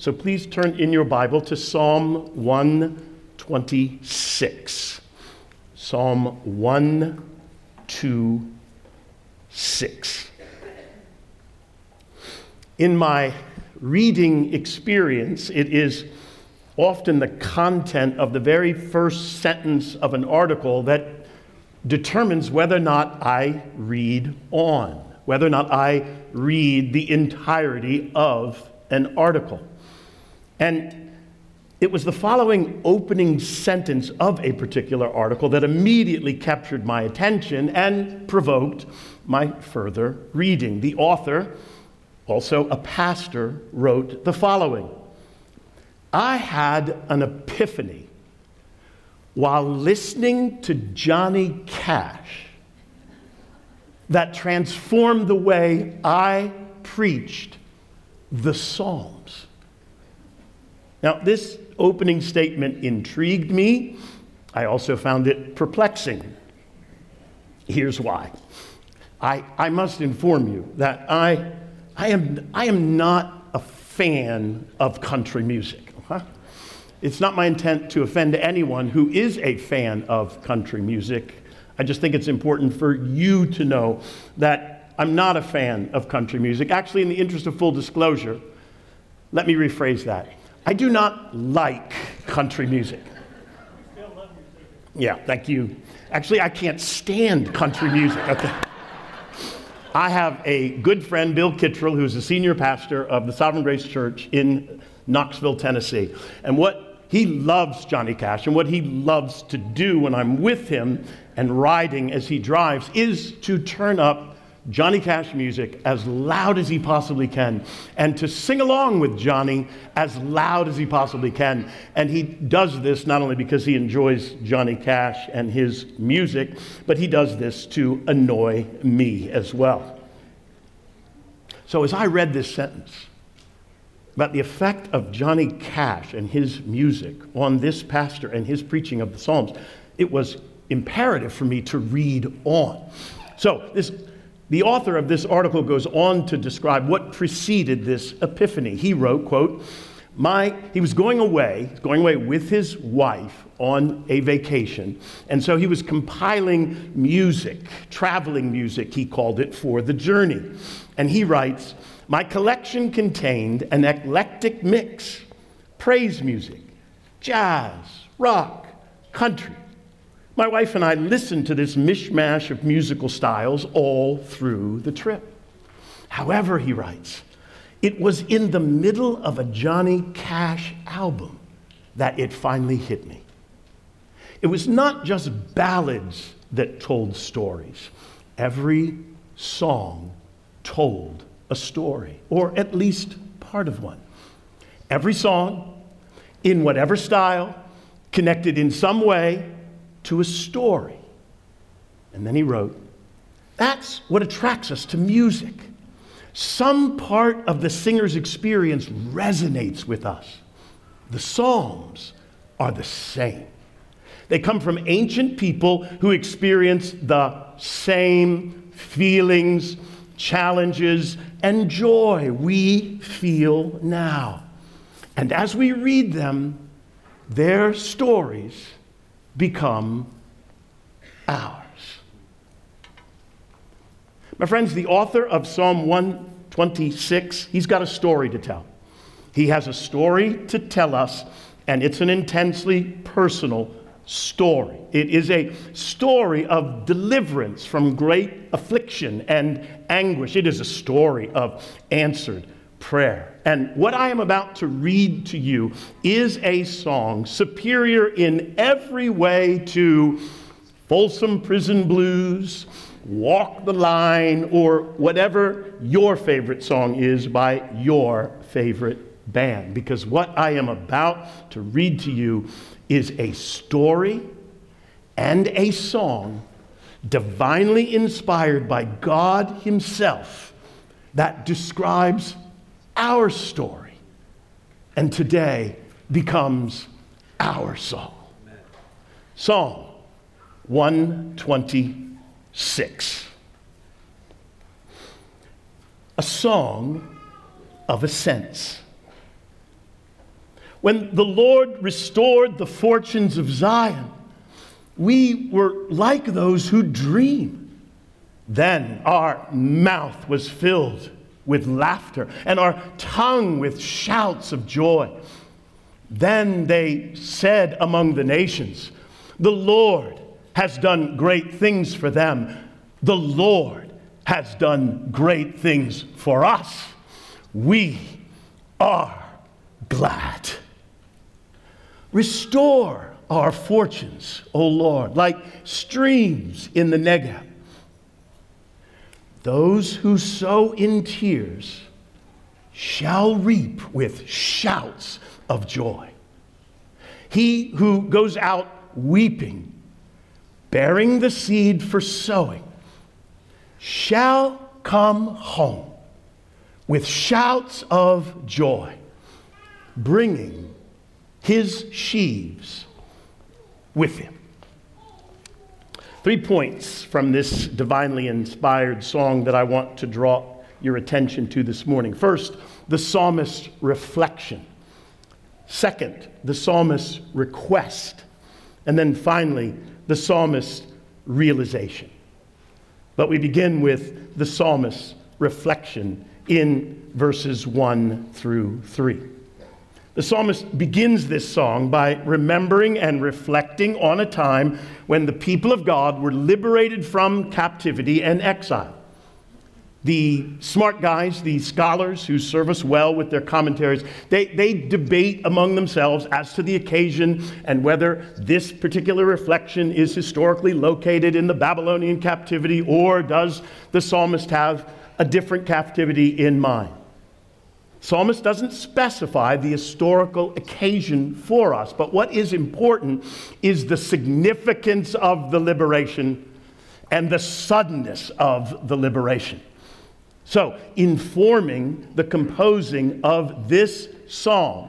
So please turn in your Bible to Psalm 126. Psalm 126. In my reading experience, it is often the content of the very first sentence of an article that determines whether or not I read on, whether or not I read the entirety of an article. And it was the following opening sentence of a particular article that immediately captured my attention and provoked my further reading. The author, also a pastor, wrote the following I had an epiphany while listening to Johnny Cash that transformed the way I preached the Psalms. Now, this opening statement intrigued me. I also found it perplexing. Here's why. I, I must inform you that I, I, am, I am not a fan of country music. Huh? It's not my intent to offend anyone who is a fan of country music. I just think it's important for you to know that I'm not a fan of country music. Actually, in the interest of full disclosure, let me rephrase that. I do not like country music. Yeah, thank you. Actually, I can't stand country music. Okay. I have a good friend, Bill Kittrell, who's a senior pastor of the Sovereign Grace Church in Knoxville, Tennessee. And what he loves Johnny Cash, and what he loves to do when I'm with him and riding as he drives is to turn up Johnny Cash music as loud as he possibly can and to sing along with Johnny as loud as he possibly can. And he does this not only because he enjoys Johnny Cash and his music, but he does this to annoy me as well. So as I read this sentence, about the effect of Johnny Cash and his music on this pastor and his preaching of the Psalms, it was imperative for me to read on. So, this, the author of this article goes on to describe what preceded this epiphany. He wrote, quote, my, he was going away, going away with his wife on a vacation. And so he was compiling music, traveling music, he called it, for the journey. And he writes, my collection contained an eclectic mix praise music, jazz, rock, country. My wife and I listened to this mishmash of musical styles all through the trip. However, he writes, it was in the middle of a Johnny Cash album that it finally hit me. It was not just ballads that told stories, every song told a story, or at least part of one. Every song, in whatever style, connected in some way to a story. And then he wrote, That's what attracts us to music. Some part of the singer's experience resonates with us. The Psalms are the same. They come from ancient people who experience the same feelings, challenges, and joy we feel now. And as we read them, their stories become ours. My friends, the author of Psalm 126, he's got a story to tell. He has a story to tell us, and it's an intensely personal story. It is a story of deliverance from great affliction and anguish. It is a story of answered prayer. And what I am about to read to you is a song superior in every way to Folsom Prison Blues, Walk the Line, or whatever your favorite song is by your favorite band. Because what I am about to read to you is a story and a song divinely inspired by God Himself that describes our story and today becomes our song. Psalm 126. A song of ascents. When the Lord restored the fortunes of Zion, we were like those who dream. Then our mouth was filled with laughter and our tongue with shouts of joy. Then they said among the nations, The Lord has done great things for them. The Lord has done great things for us. We are glad. Restore our fortunes, O Lord, like streams in the Negeb. Those who sow in tears shall reap with shouts of joy. He who goes out weeping, bearing the seed for sowing, shall come home with shouts of joy, bringing his sheaves with him. Three points from this divinely inspired song that I want to draw your attention to this morning. First, the psalmist's reflection. Second, the psalmist's request. And then finally, the psalmist's realization. But we begin with the psalmist's reflection in verses 1 through 3. The psalmist begins this song by remembering and reflecting on a time when the people of God were liberated from captivity and exile. The smart guys, the scholars who serve us well with their commentaries, they, they debate among themselves as to the occasion and whether this particular reflection is historically located in the Babylonian captivity or does the psalmist have a different captivity in mind. Psalmist doesn't specify the historical occasion for us, but what is important is the significance of the liberation and the suddenness of the liberation. So, informing the composing of this psalm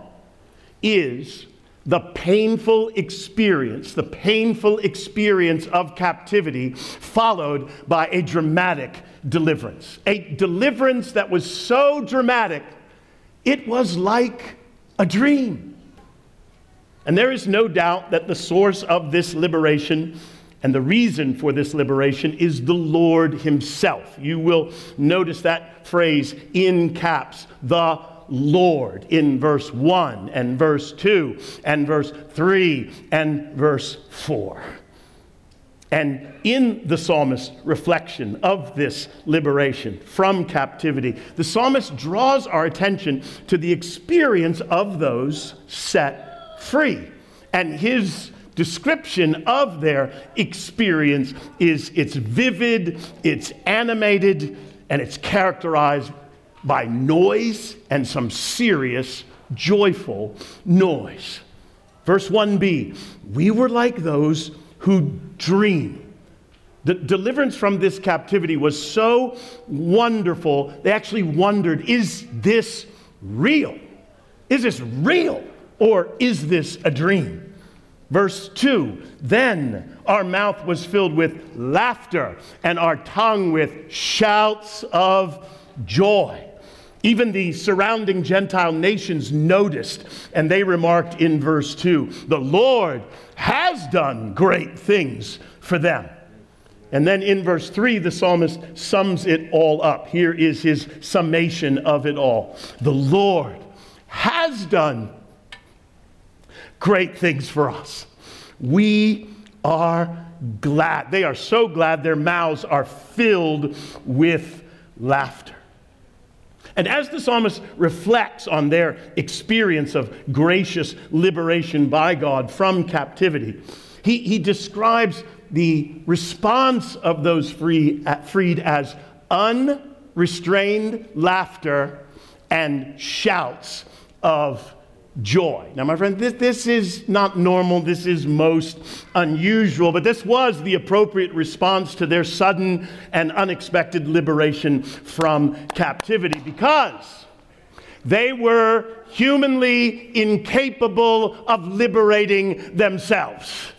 is the painful experience, the painful experience of captivity, followed by a dramatic deliverance. A deliverance that was so dramatic it was like a dream. And there is no doubt that the source of this liberation and the reason for this liberation is the Lord Himself. You will notice that phrase in caps, the Lord, in verse 1 and verse 2 and verse 3 and verse 4. And in the psalmist's reflection of this liberation from captivity, the psalmist draws our attention to the experience of those set free. And his description of their experience is it's vivid, it's animated, and it's characterized by noise and some serious, joyful noise. Verse 1b We were like those who dream. The deliverance from this captivity was so wonderful, they actually wondered is this real? Is this real? Or is this a dream? Verse 2 Then our mouth was filled with laughter, and our tongue with shouts of joy. Even the surrounding Gentile nations noticed, and they remarked in verse 2 The Lord has done great things for them. And then in verse 3, the psalmist sums it all up. Here is his summation of it all. The Lord has done great things for us. We are glad. They are so glad their mouths are filled with laughter. And as the psalmist reflects on their experience of gracious liberation by God from captivity, he, he describes the response of those free, uh, freed as unrestrained laughter and shouts of joy. Now, my friend, this, this is not normal. This is most unusual, but this was the appropriate response to their sudden and unexpected liberation from captivity because they were humanly incapable of liberating themselves.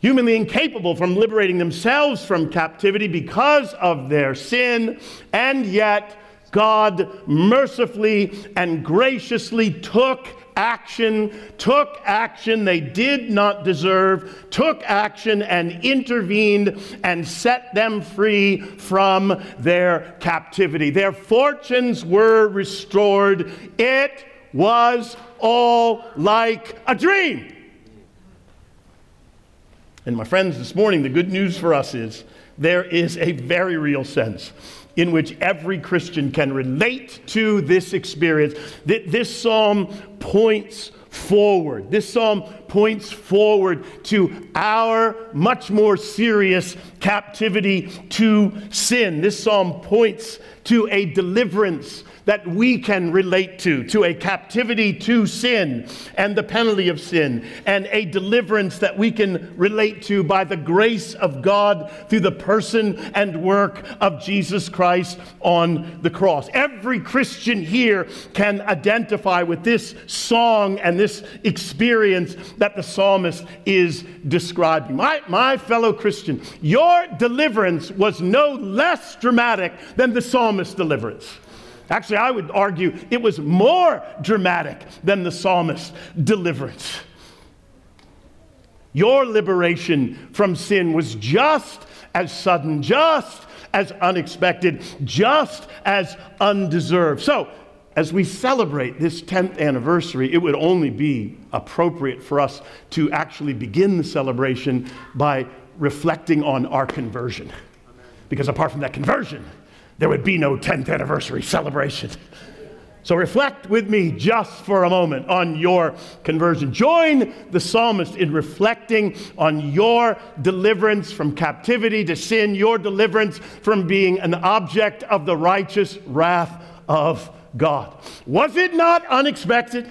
Humanly incapable from liberating themselves from captivity because of their sin, and yet God mercifully and graciously took action, took action they did not deserve, took action and intervened and set them free from their captivity. Their fortunes were restored. It was all like a dream. And my friends, this morning, the good news for us is there is a very real sense in which every Christian can relate to this experience. that This psalm points forward. This psalm points forward to our much more serious captivity to sin. This psalm points to a deliverance that we can relate to, to a captivity to sin and the penalty of sin, and a deliverance that we can relate to by the grace of God through the person and work of Jesus Christ on the cross. Every Christian here can identify with this song and this experience that the psalmist is describing. My, my fellow Christian, your deliverance was no less dramatic than the psalmist's deliverance. Actually, I would argue it was more dramatic than the psalmist's deliverance. Your liberation from sin was just as sudden, just as unexpected, just as undeserved. So, as we celebrate this 10th anniversary, it would only be appropriate for us to actually begin the celebration by reflecting on our conversion. Because apart from that conversion, there would be no 10th anniversary celebration. So reflect with me just for a moment on your conversion. Join the psalmist in reflecting on your deliverance from captivity to sin, your deliverance from being an object of the righteous wrath of God. Was it not unexpected?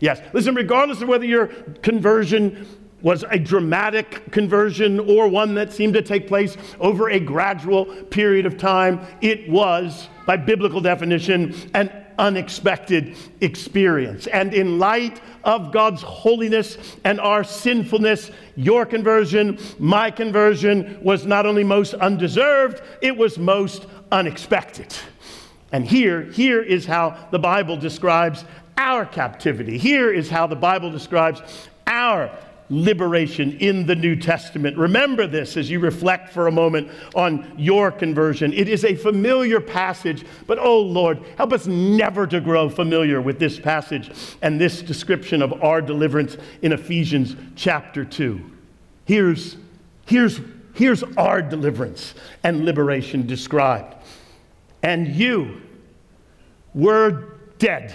Yes. Listen, regardless of whether your conversion was a dramatic conversion or one that seemed to take place over a gradual period of time. It was, by biblical definition, an unexpected experience. And in light of God's holiness and our sinfulness, your conversion, my conversion, was not only most undeserved, it was most unexpected. And here, here is how the Bible describes our captivity. Here is how the Bible describes our liberation in the New Testament. Remember this as you reflect for a moment on your conversion. It is a familiar passage, but oh Lord, help us never to grow familiar with this passage and this description of our deliverance in Ephesians chapter 2. Here's, here's, here's our deliverance and liberation described. And you were dead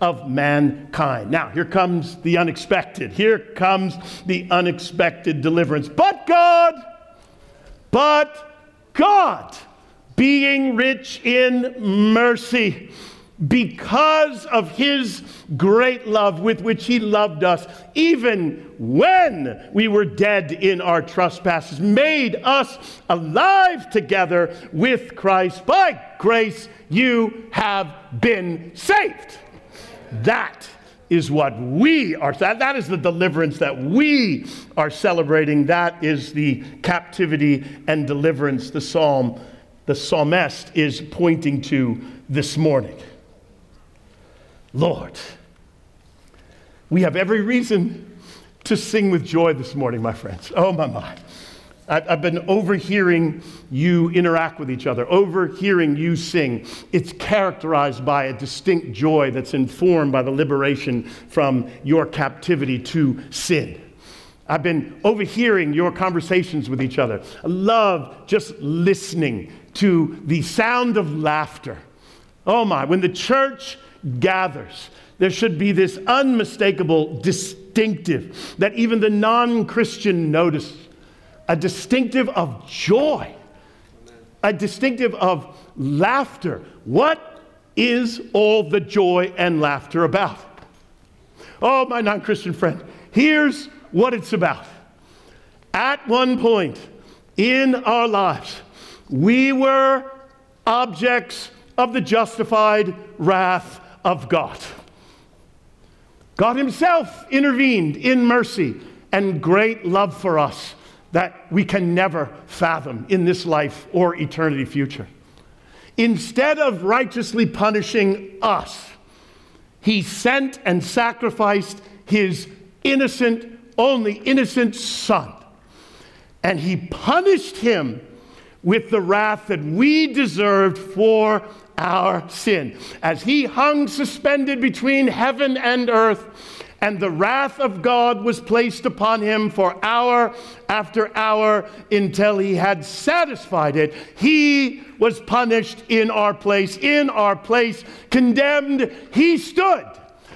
of mankind. Now, here comes the unexpected. Here comes the unexpected deliverance. But God, but God, being rich in mercy, because of his great love with which he loved us, even when we were dead in our trespasses, made us alive together with Christ. By grace, you have been saved. That is what we are, that, that is the deliverance that we are celebrating. That is the captivity and deliverance the psalm, the psalmist is pointing to this morning. Lord, we have every reason to sing with joy this morning, my friends. Oh, my, my. I've been overhearing you interact with each other, overhearing you sing. It's characterized by a distinct joy that's informed by the liberation from your captivity to sin. I've been overhearing your conversations with each other. I love just listening to the sound of laughter. Oh my, when the church gathers, there should be this unmistakable distinctive that even the non Christian notices a distinctive of joy, a distinctive of laughter. What is all the joy and laughter about? Oh, my non Christian friend, here's what it's about. At one point in our lives, we were objects of the justified wrath of God. God Himself intervened in mercy and great love for us that we can never fathom in this life or eternity future. Instead of righteously punishing us, He sent and sacrificed His innocent, only innocent Son. And He punished Him with the wrath that we deserved for our sin. As he hung suspended between heaven and earth, and the wrath of God was placed upon him for hour after hour until he had satisfied it. He was punished in our place, in our place, condemned, he stood,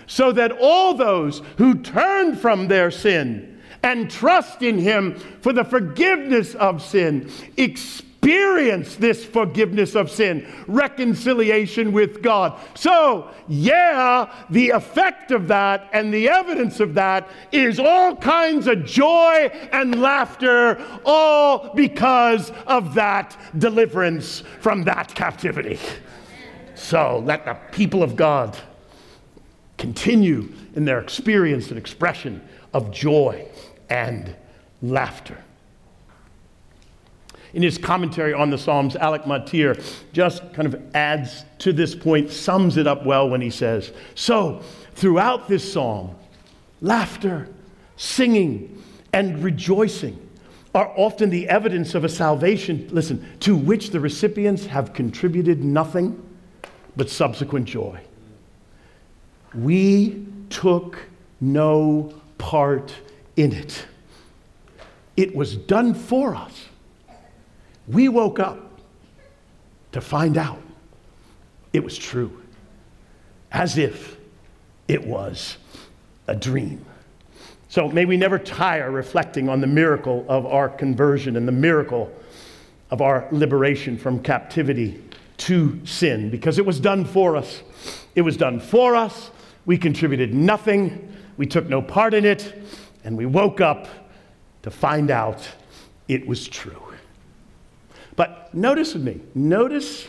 so that all those who turned from their sin and trust in him for the forgiveness of sin experience experience this forgiveness of sin, reconciliation with God. So, yeah, the effect of that and the evidence of that is all kinds of joy and laughter, all because of that deliverance from that captivity. So, let the people of God continue in their experience and expression of joy and laughter in his commentary on the Psalms, Alec Motyer just kind of adds to this point, sums it up well when he says, So, throughout this psalm, laughter, singing, and rejoicing are often the evidence of a salvation, listen, to which the recipients have contributed nothing but subsequent joy. We took no part in it. It was done for us. We woke up to find out it was true, as if it was a dream. So may we never tire reflecting on the miracle of our conversion and the miracle of our liberation from captivity to sin, because it was done for us. It was done for us. We contributed nothing, we took no part in it, and we woke up to find out it was true. But notice with me, notice,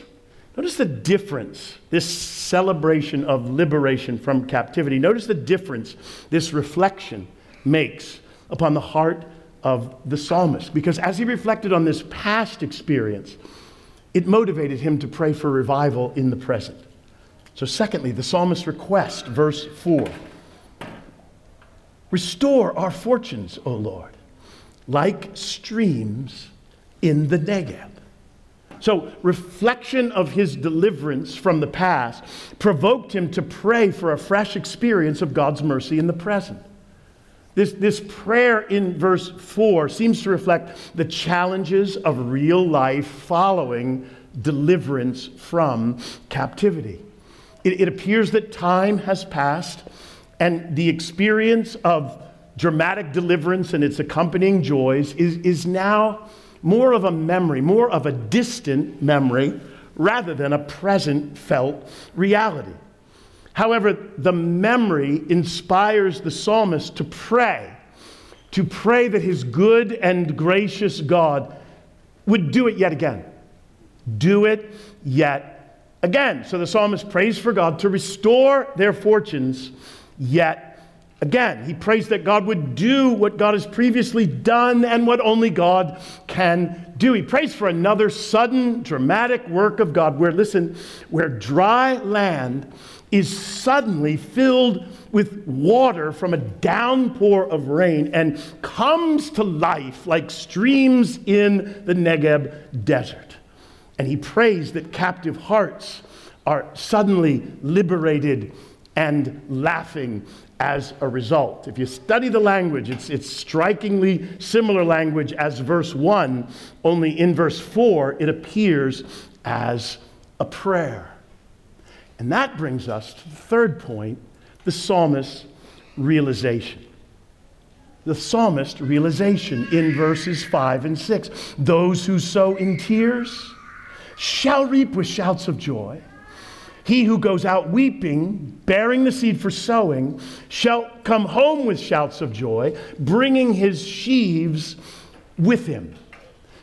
notice the difference, this celebration of liberation from captivity. Notice the difference this reflection makes upon the heart of the psalmist. Because as he reflected on this past experience, it motivated him to pray for revival in the present. So, secondly, the psalmist's request, verse 4 Restore our fortunes, O Lord, like streams in the Negeb. So, reflection of his deliverance from the past provoked him to pray for a fresh experience of God's mercy in the present. This, this prayer in verse 4 seems to reflect the challenges of real life following deliverance from captivity. It, it appears that time has passed, and the experience of dramatic deliverance and its accompanying joys is, is now more of a memory, more of a distant memory, rather than a present felt reality. However, the memory inspires the psalmist to pray, to pray that his good and gracious God would do it yet again. Do it yet again. So the psalmist prays for God to restore their fortunes yet Again, he prays that God would do what God has previously done and what only God can do. He prays for another sudden, dramatic work of God where, listen, where dry land is suddenly filled with water from a downpour of rain and comes to life like streams in the Negeb desert. And he prays that captive hearts are suddenly liberated and laughing as a result. If you study the language, it's, it's strikingly similar language as verse 1, only in verse 4, it appears as a prayer. And that brings us to the third point the psalmist's realization. The psalmist realization in verses 5 and 6. Those who sow in tears shall reap with shouts of joy. He who goes out weeping, bearing the seed for sowing, shall come home with shouts of joy, bringing his sheaves with him.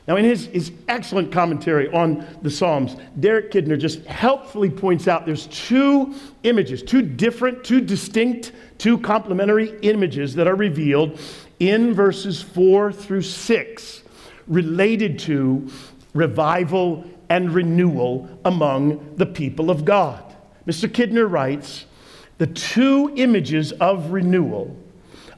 Now, in his, his excellent commentary on the Psalms, Derek Kidner just helpfully points out there's two images, two different, two distinct, two complementary images that are revealed in verses 4 through 6 related to revival and renewal among the people of God. Mr. Kidner writes the two images of renewal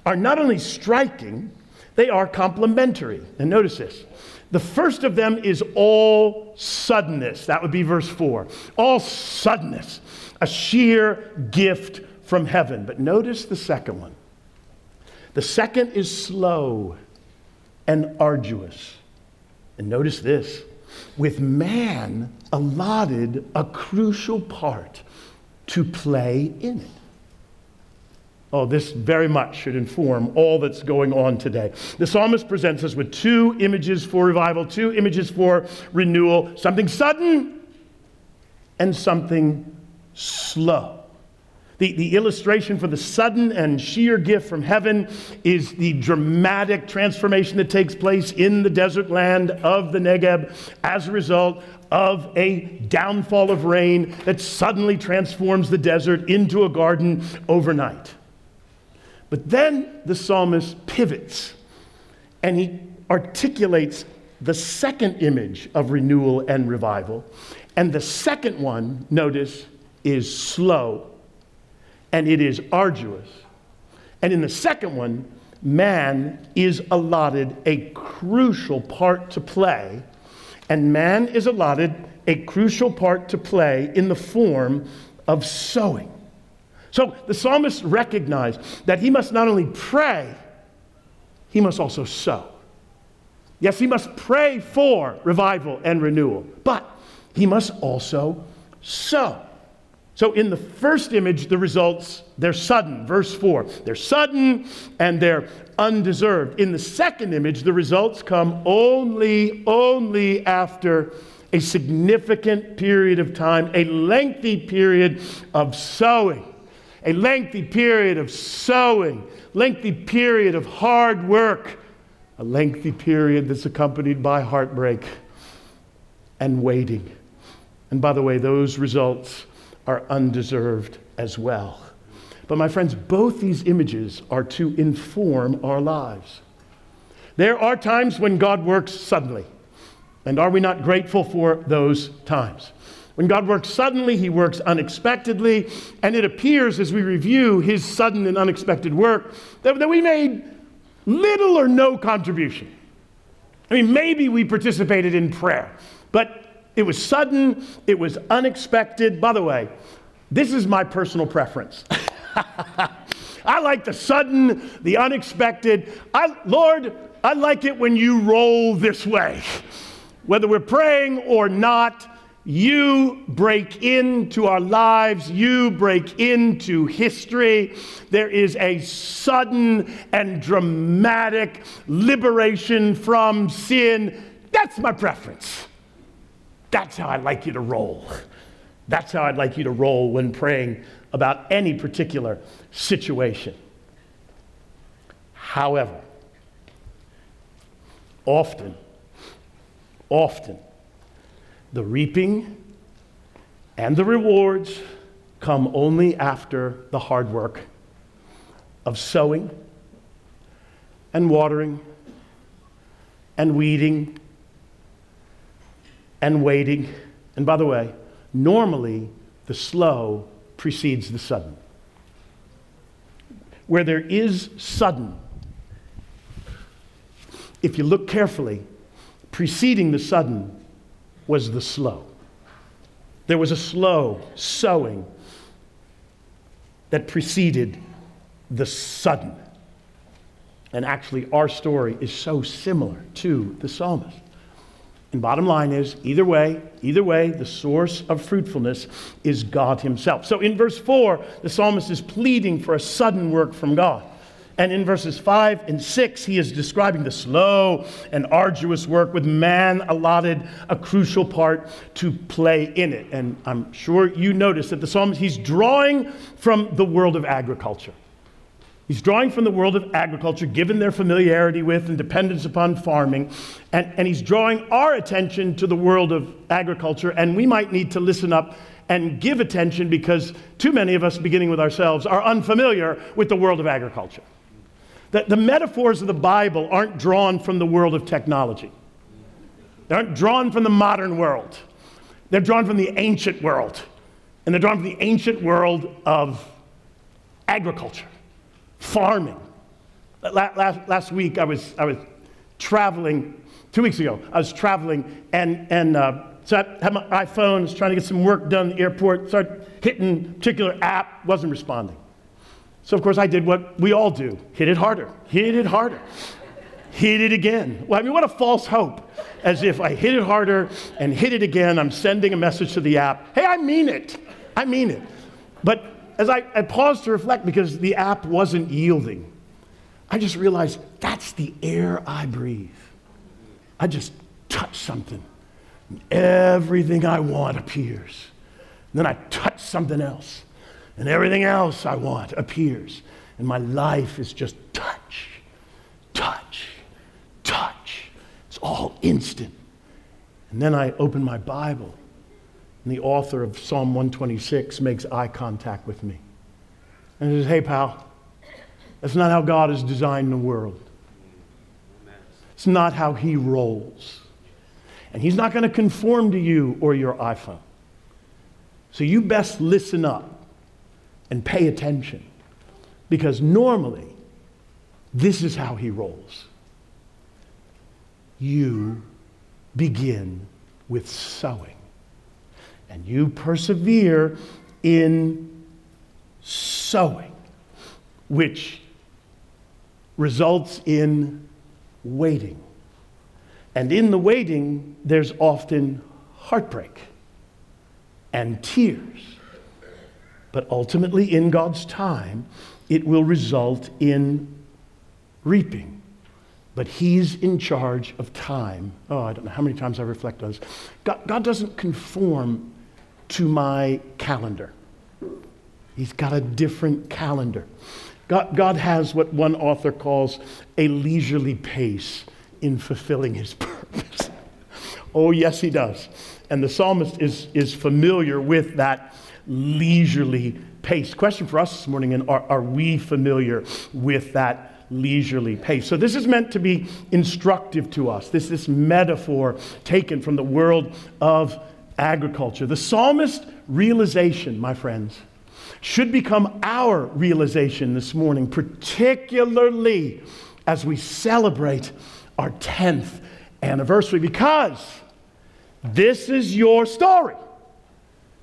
are not only striking, they are complementary. And notice this. The first of them is all suddenness. That would be verse 4. All suddenness, a sheer gift from heaven. But notice the second one. The second is slow and arduous. And notice this with man allotted a crucial part to play in it. Oh, this very much should inform all that's going on today. The psalmist presents us with two images for revival, two images for renewal something sudden and something slow. The, the illustration for the sudden and sheer gift from heaven is the dramatic transformation that takes place in the desert land of the Negeb as a result of a downfall of rain that suddenly transforms the desert into a garden overnight. But then the psalmist pivots and he articulates the second image of renewal and revival. And the second one, notice, is slow and it is arduous. And in the second one, man is allotted a crucial part to play, and man is allotted a crucial part to play in the form of sowing. So the psalmist recognized that he must not only pray, he must also sow. Yes, he must pray for revival and renewal, but he must also sow. So in the first image, the results, they're sudden. Verse 4. They're sudden and they're undeserved. In the second image, the results come only, only after a significant period of time, a lengthy period of sowing, a lengthy period of sowing, lengthy period of hard work, a lengthy period that's accompanied by heartbreak and waiting. And by the way, those results are undeserved as well. But my friends, both these images are to inform our lives. There are times when God works suddenly. And are we not grateful for those times? When God works suddenly, He works unexpectedly, and it appears as we review His sudden and unexpected work that, that we made little or no contribution. I mean, maybe we participated in prayer, but it was sudden, it was unexpected. By the way, this is my personal preference. I like the sudden, the unexpected. I, Lord, I like it when you roll this way. Whether we're praying or not, you break into our lives, you break into history. There is a sudden and dramatic liberation from sin. That's my preference. That's how I'd like you to roll. That's how I'd like you to roll when praying about any particular situation. However, often, often, the reaping and the rewards come only after the hard work of sowing and watering and weeding and waiting. And by the way, normally the slow precedes the sudden. Where there is sudden, if you look carefully, preceding the sudden was the slow. There was a slow sowing that preceded the sudden. And actually, our story is so similar to the psalmist. And bottom line is either way, either way, the source of fruitfulness is God Himself. So in verse 4, the psalmist is pleading for a sudden work from God. And in verses 5 and 6, he is describing the slow and arduous work with man allotted a crucial part to play in it. And I'm sure you notice that the psalmist, he's drawing from the world of agriculture. He's drawing from the world of agriculture, given their familiarity with and dependence upon farming. And, and he's drawing our attention to the world of agriculture. And we might need to listen up and give attention because too many of us, beginning with ourselves, are unfamiliar with the world of agriculture. The, the metaphors of the Bible aren't drawn from the world of technology, they aren't drawn from the modern world. They're drawn from the ancient world. And they're drawn from the ancient world of agriculture farming. Last, last week, I was, I was traveling, two weeks ago, I was traveling, and, and uh, so I had my iPhone, was trying to get some work done at the airport, started hitting particular app, wasn't responding. So, of course, I did what we all do hit it harder, hit it harder, hit it again. Well, I mean, what a false hope. As if I hit it harder and hit it again, I'm sending a message to the app hey, I mean it. I mean it. But as I, I paused to reflect because the app wasn't yielding, I just realized that's the air I breathe. I just touch something, and everything I want appears. And then I touch something else, and everything else I want appears. And my life is just touch, touch, touch. It's all instant. And then I open my Bible and the author of Psalm 126 makes eye contact with me and says, Hey, pal, that's not how God has designed the world. It's not how He rolls. And He's not going to conform to you or your iPhone. So you best listen up and pay attention because normally this is how He rolls. You begin with sowing and you persevere in sowing, which results in waiting. And in the waiting, there's often heartbreak and tears. But ultimately, in God's time, it will result in reaping. But He's in charge of time. Oh, I don't know how many times I reflect on this. God, God doesn't conform to my calendar. He's got a different calendar. God, God has what one author calls a leisurely pace in fulfilling his purpose. oh, yes, he does. And the psalmist is, is familiar with that leisurely pace. Question for us this morning and are, are we familiar with that leisurely pace? So, this is meant to be instructive to us. This, this metaphor taken from the world of agriculture. The psalmist realization, my friends, should become our realization this morning, particularly as we celebrate our 10th anniversary, because this is your story.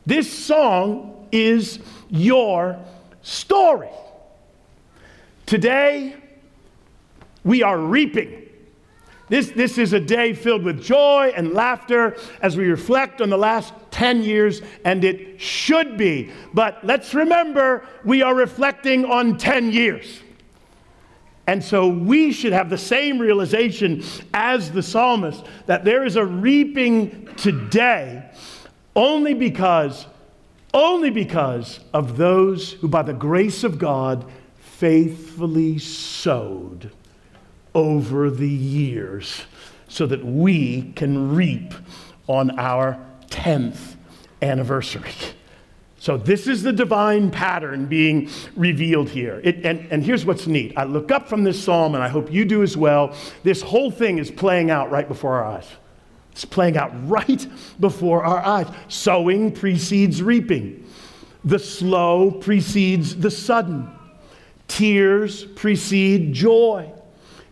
This song is your story. Today, we are reaping this, this is a day filled with joy and laughter as we reflect on the last 10 years, and it should be. But let's remember, we are reflecting on 10 years. And so we should have the same realization as the psalmist that there is a reaping today only because, only because of those who, by the grace of God, faithfully sowed over the years so that we can reap on our 10th anniversary. So, this is the divine pattern being revealed here. It, and, and here's what's neat. I look up from this psalm, and I hope you do as well. This whole thing is playing out right before our eyes. It's playing out right before our eyes. Sowing precedes reaping, the slow precedes the sudden, tears precede joy.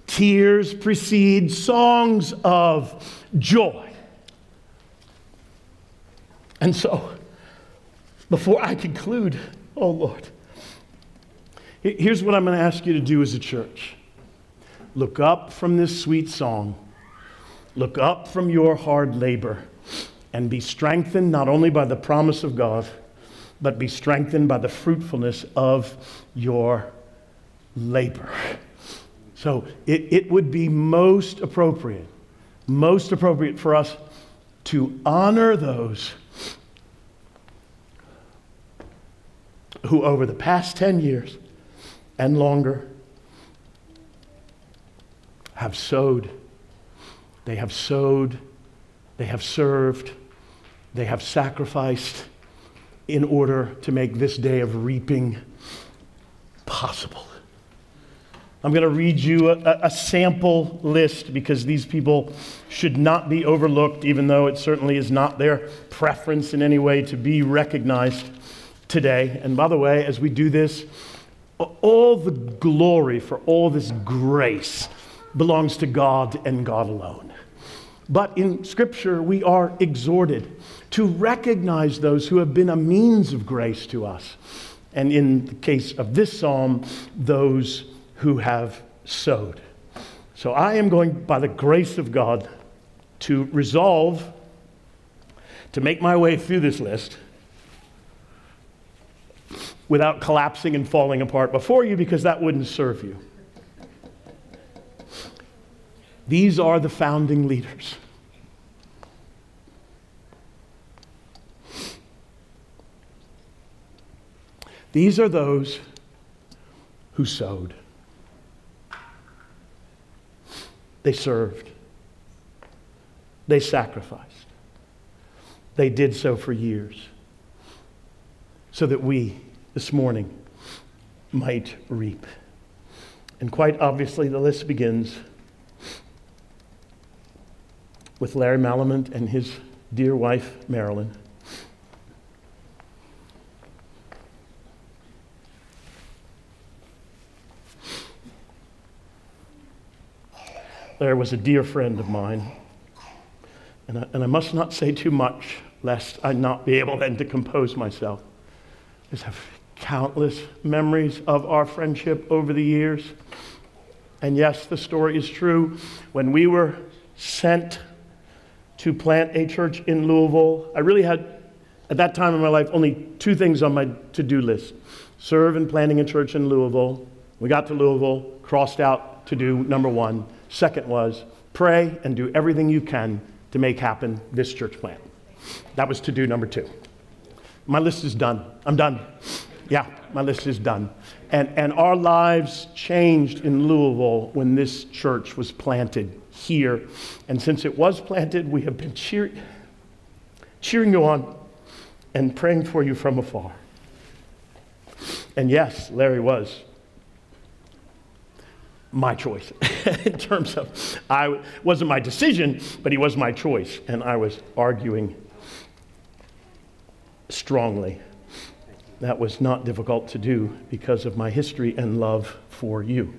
Tears precede songs of joy. And so, before I conclude, oh Lord, here's what I'm going to ask you to do as a church look up from this sweet song, look up from your hard labor, and be strengthened not only by the promise of God, but be strengthened by the fruitfulness of your labor. So it, it would be most appropriate, most appropriate for us to honor those who, over the past 10 years and longer, have sowed, they have sowed, they have served, they have sacrificed in order to make this day of reaping possible. I'm going to read you a, a, sample list because these people should not be overlooked, even though it certainly is not their preference in any way to be recognized today. And by the way, as we do this, all the glory for all this grace belongs to God and God alone. But in Scripture, we are exhorted to recognize those who have been a means of grace to us. And in the case of this psalm, those who have sowed. So I am going, by the grace of God, to resolve to make my way through this list without collapsing and falling apart before you because that wouldn't serve you. These are the founding leaders. These are those who sowed. They served. They sacrificed. They did so for years so that we this morning might reap. And quite obviously, the list begins with Larry Malament and his dear wife, Marilyn. Larry was a dear friend of mine. And I, and I must not say too much, lest I not be able then to compose myself. I have countless memories of our friendship over the years. And yes, the story is true. When we were sent to plant a church in Louisville, I really had, at that time in my life, only two things on my to do list serve in planting a church in Louisville. We got to Louisville, crossed out to do number one. Second was pray and do everything you can to make happen this church plan. That was to do number two. My list is done. I'm done. Yeah, my list is done. And, and our lives changed in Louisville when this church was planted here. And since it was planted, we have been cheer- cheering you on and praying for you from afar. And yes, Larry was my choice in terms of I wasn't my decision, but he was my choice, and I was arguing strongly. That was not difficult to do because of my history and love for you.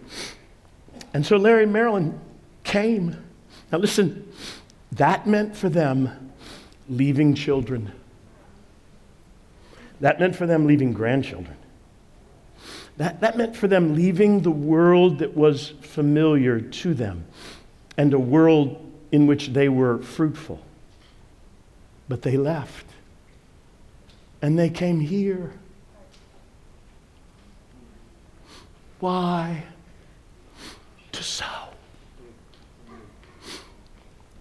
And so Larry and Marilyn came. Now listen, that meant for them leaving children. That meant for them leaving grandchildren. That, that meant for them leaving the world that was familiar to them and a world in which they were fruitful. But they left. And they came here. Why? To sow,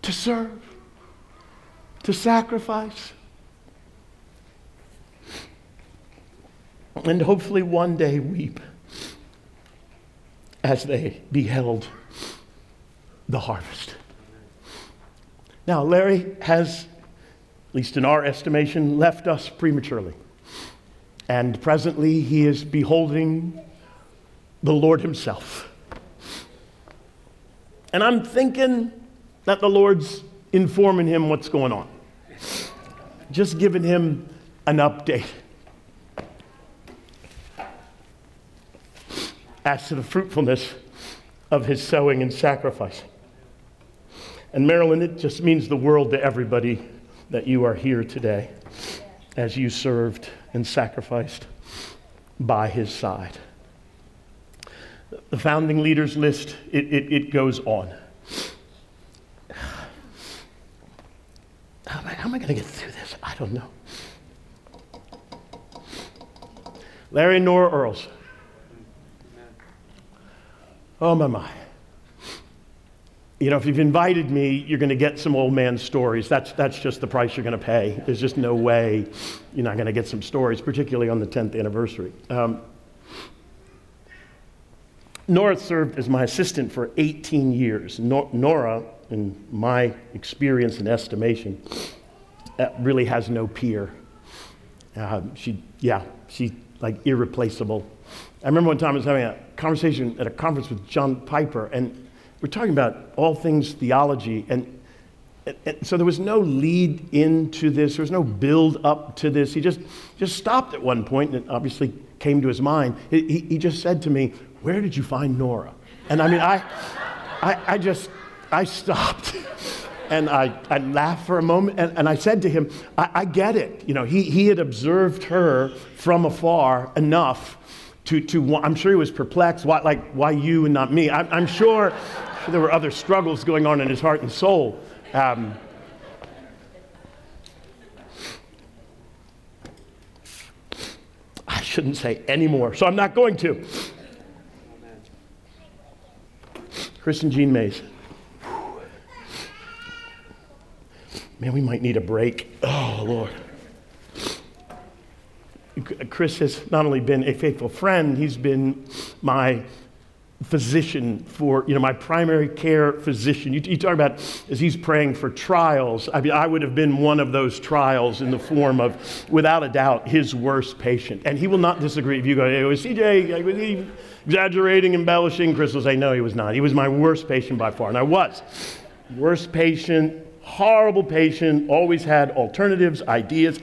to serve, to sacrifice and hopefully one day weep as they beheld the harvest. Now, Larry has, at least in our estimation, left us prematurely. And presently, he is beholding the Lord Himself. And I'm thinking that the Lord's informing him what's going on, just giving him an update. As to the fruitfulness of his sowing and sacrificing. And Marilyn, it just means the world to everybody that you are here today as you served and sacrificed by his side. The founding leaders list, it, it, it goes on. How am I, I going to get through this? I don't know. Larry and Nora Earls, Oh, my, my. You know, if you've invited me, you're going to get some old man stories. That's, that's just the price you're going to pay. There's just no way you're not going to get some stories, particularly on the 10th anniversary. Um, Nora served as my assistant for 18 years. Nora, in my experience and estimation, really has no peer. Uh, she, yeah, she's like irreplaceable. I remember one time I was having a conversation at a conference with John Piper, and we're talking about all things theology, and, and, so there was no lead into this, there was no build up to this. He just, just stopped at one point, and it obviously came to his mind. He, he just said to me, Where did you find Nora? And I mean, I, I, I just, I stopped. and I, I laughed for a moment and, and I said to him, I, I get it. You know, he, he had observed her from afar enough to, to I'm sure he was perplexed. Why, like, why you and not me? I'm, I'm sure there were other struggles going on in his heart and soul. Um, I shouldn't say any more, so I'm not going to. Chris and Jean Mays. Man, we might need a break. Oh, Lord. Chris has not only been a faithful friend, he's been my physician for, you know, my primary care physician. You, you, talk about as he's praying for trials. I mean, I would have been one of those trials in the form of, without a doubt, his worst patient. And he will not disagree if you go, hey, was CJ, was he exaggerating, embellishing? Chris will say, no, he was not. He was my worst patient by far. And I was. Worst patient, horrible patient, always had alternatives, ideas.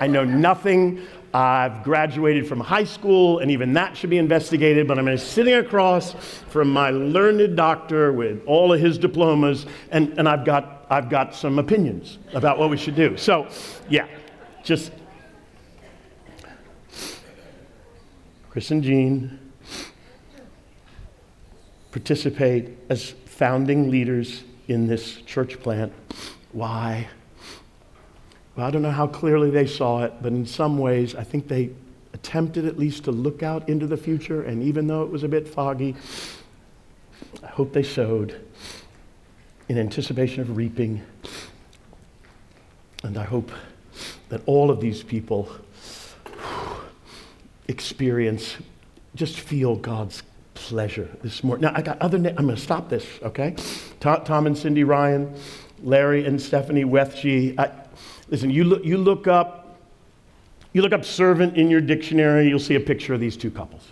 I know nothing I've graduated from high school, and even that should be investigated, but I'm sitting across from my learned doctor with all of his diplomas, and, and I've, got, I've got some opinions about what we should do. So, yeah, just Chris and Jean participate as founding leaders in this church plant. Why? Well, I don't know how clearly they saw it, but in some ways, I think they attempted at least to look out into the future. And even though it was a bit foggy, I hope they sowed in anticipation of reaping. And I hope that all of these people experience, just feel God's pleasure this morning. Now, I got other, I'm going to stop this, okay? Tom and Cindy Ryan, Larry and Stephanie Wethge. Listen, you look, you look up, you look up servant in your dictionary, you'll see a picture of these two couples.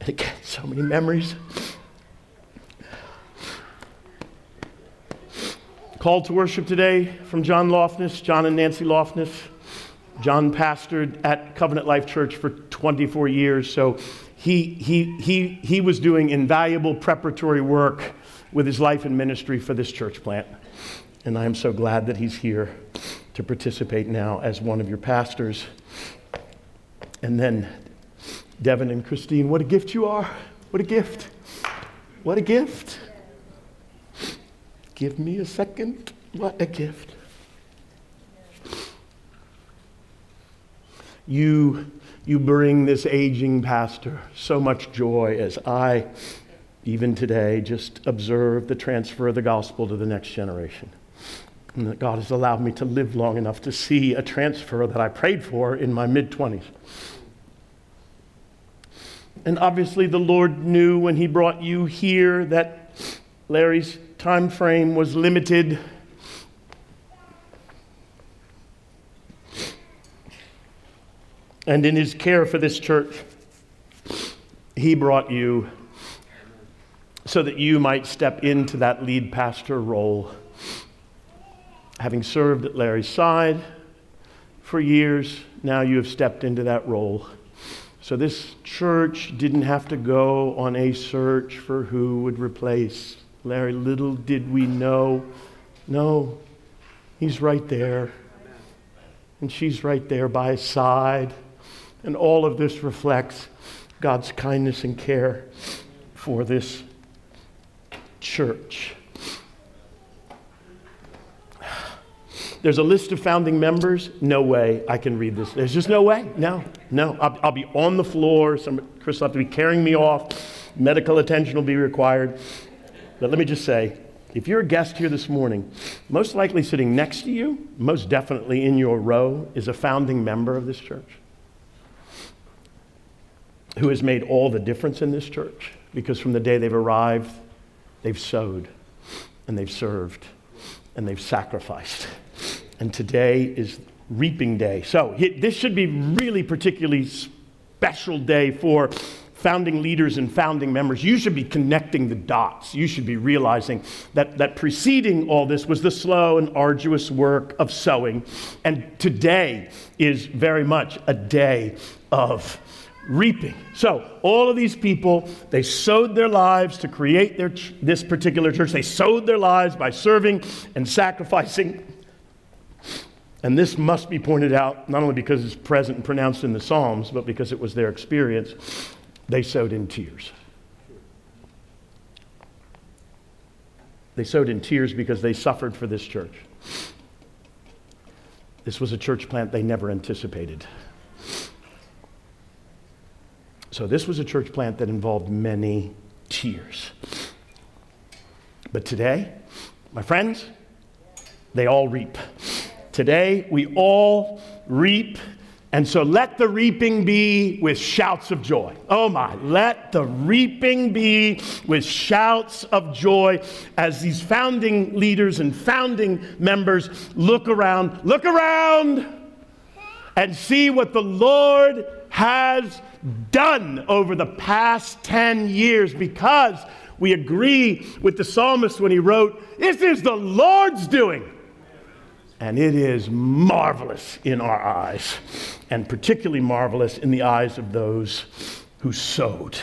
and again, so many memories. Call to worship today from John Loftness, John and Nancy Loftness. John pastored at Covenant Life Church for 24 years, so he, he, he, he was doing invaluable preparatory work with his life and ministry for this church plant. And I am so glad that he's here to participate now as one of your pastors. And then Devin and Christine, what a gift you are. What a gift. What a gift. Give me a second. What a gift. You, you bring this aging pastor so much joy as I even today, just observe the transfer of the gospel to the next generation. And that God has allowed me to live long enough to see a transfer that I prayed for in my mid 20s. And obviously, the Lord knew when He brought you here that Larry's time frame was limited. And in His care for this church, He brought you so that you might step into that lead pastor role. Having served at Larry's side for years, now you have stepped into that role. So this church didn't have to go on a search for who would replace Larry. Little did we know. No, he's right there. And she's right there by his side. And all of this reflects God's kindness and care for this church. there's a list of founding members. No way I can read this. There's just no way. No, no. I'll, I'll be on the floor. Some, Chris will have to be carrying me off. Medical attention will be required. But let me just say if you're a guest here this morning, most likely sitting next to you, most definitely in your row, is a founding member of this church who has made all the difference in this church because from the day they've arrived, they've sowed and they've served and they've sacrificed. And today is reaping day. So this should be really particularly special day for founding leaders and founding members, you should be connecting the dots. You should be realizing that, that preceding all this was the slow and arduous work of sowing. And today is very much a day of reaping. So, all of these people, they sowed their lives to create their ch- this particular church. They sowed their lives by serving and sacrificing. And this must be pointed out not only because it's present and pronounced in the Psalms, but because it was their experience they sowed in tears. They sowed in tears because they suffered for this church. This was a church plant they never anticipated. So, this was a church plant that involved many tears. But today, my friends, they all reap. Today, we all reap and so let the reaping be with shouts of joy. Oh my, let the reaping be with shouts of joy as these founding leaders and founding members look around, look around and see what the Lord has done over the past 10 years because we agree with the psalmist when he wrote, This is the Lord's doing and it is marvelous in our eyes, and particularly marvelous in the eyes of those who sowed.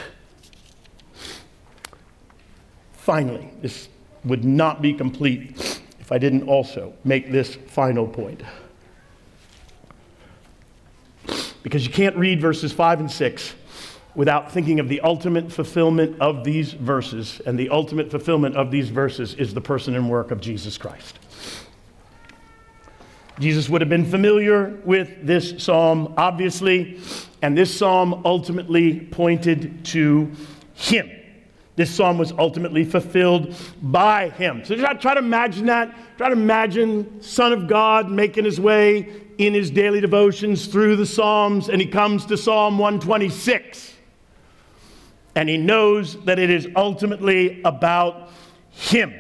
Finally, this would not be complete if I didn't also make this final point. Because you can't read verses 5 and 6 without thinking of the ultimate fulfillment of these verses, and the ultimate fulfillment of these verses is the person and work of Jesus Christ. Jesus would have been familiar with this psalm, obviously, and this psalm ultimately pointed to him. This psalm was ultimately fulfilled by him. So try, try to imagine that. Try to imagine Son of God making his way in his daily devotions through the Psalms, and he comes to Psalm 126. And he knows that it is ultimately about him.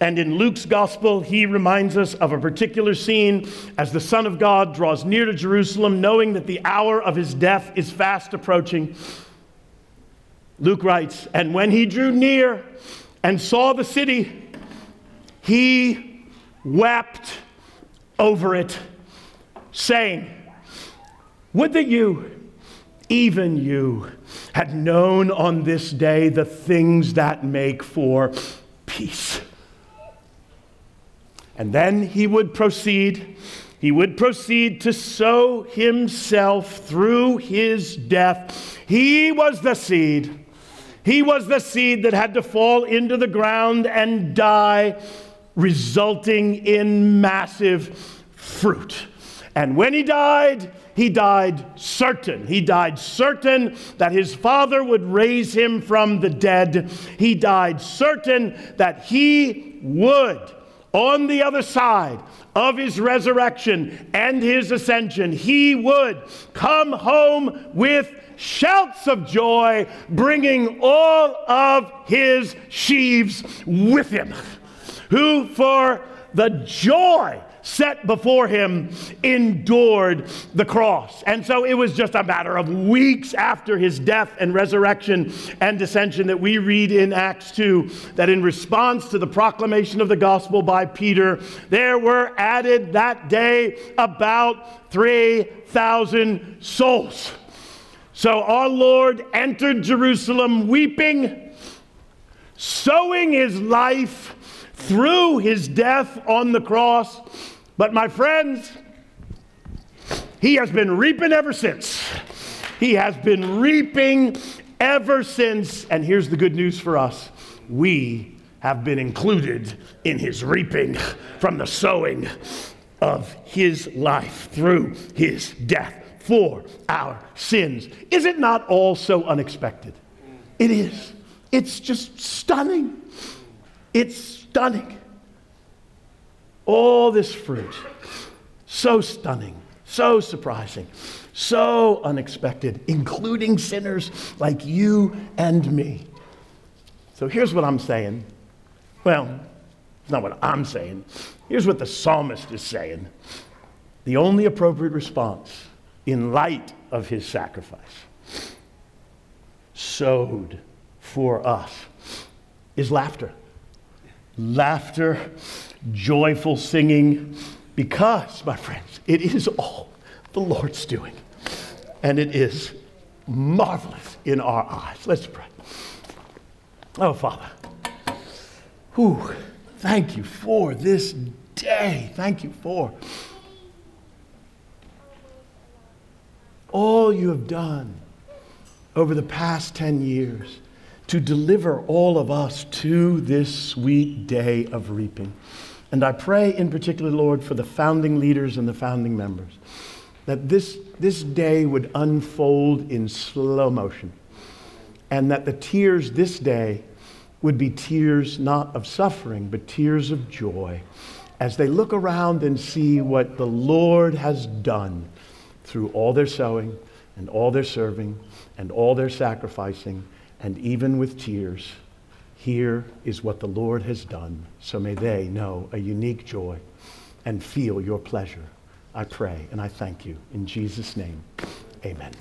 And in Luke's gospel, he reminds us of a particular scene as the Son of God draws near to Jerusalem, knowing that the hour of his death is fast approaching. Luke writes, And when he drew near and saw the city, he wept over it, saying, Would that you, even you, had known on this day the things that make for peace and then he would proceed. He would proceed to sow himself through his death. He was the seed. He was the seed that had to fall into the ground and die, resulting in massive fruit. And when he died, he died certain. He died certain that his father would raise him from the dead. He died certain that he would on the other side of his resurrection and his ascension, he would come home with shouts of joy, bringing all of his sheaves with him, who for the joy set before him endured the cross. And so it was just a matter of weeks after his death and resurrection and ascension that we read in Acts 2 that in response to the proclamation of the gospel by Peter, there were added that day about 3,000 souls. So our Lord entered Jerusalem weeping, sowing his life through his death on the cross but my friends, he has been reaping ever since. He has been reaping ever since. And here's the good news for us we have been included in his reaping from the sowing of his life through his death for our sins. Is it not all so unexpected? It is. It's just stunning. It's stunning. All this fruit, so stunning, so surprising, so unexpected, including sinners like you and me. So here's what I'm saying. Well, it's not what I'm saying. Here's what the psalmist is saying. The only appropriate response in light of his sacrifice, sowed for us, is laughter. Laughter, joyful singing, because, my friends, it is all the Lord's doing. And it is marvelous in our eyes. Let's pray. Oh, Father, whew, thank you for this day. Thank you for all you have done over the past 10 years to deliver all of us to this sweet day of reaping. And I pray in particular, Lord, for the founding leaders and the founding members, that this, this day would unfold in slow motion, and that the tears this day would be tears not of suffering, but tears of joy as they look around and see what the Lord has done through all their sowing and all their serving and all their sacrificing, and even with tears, here is what the Lord has done. So may they know a unique joy and feel your pleasure. I pray and I thank you. In Jesus' name, amen.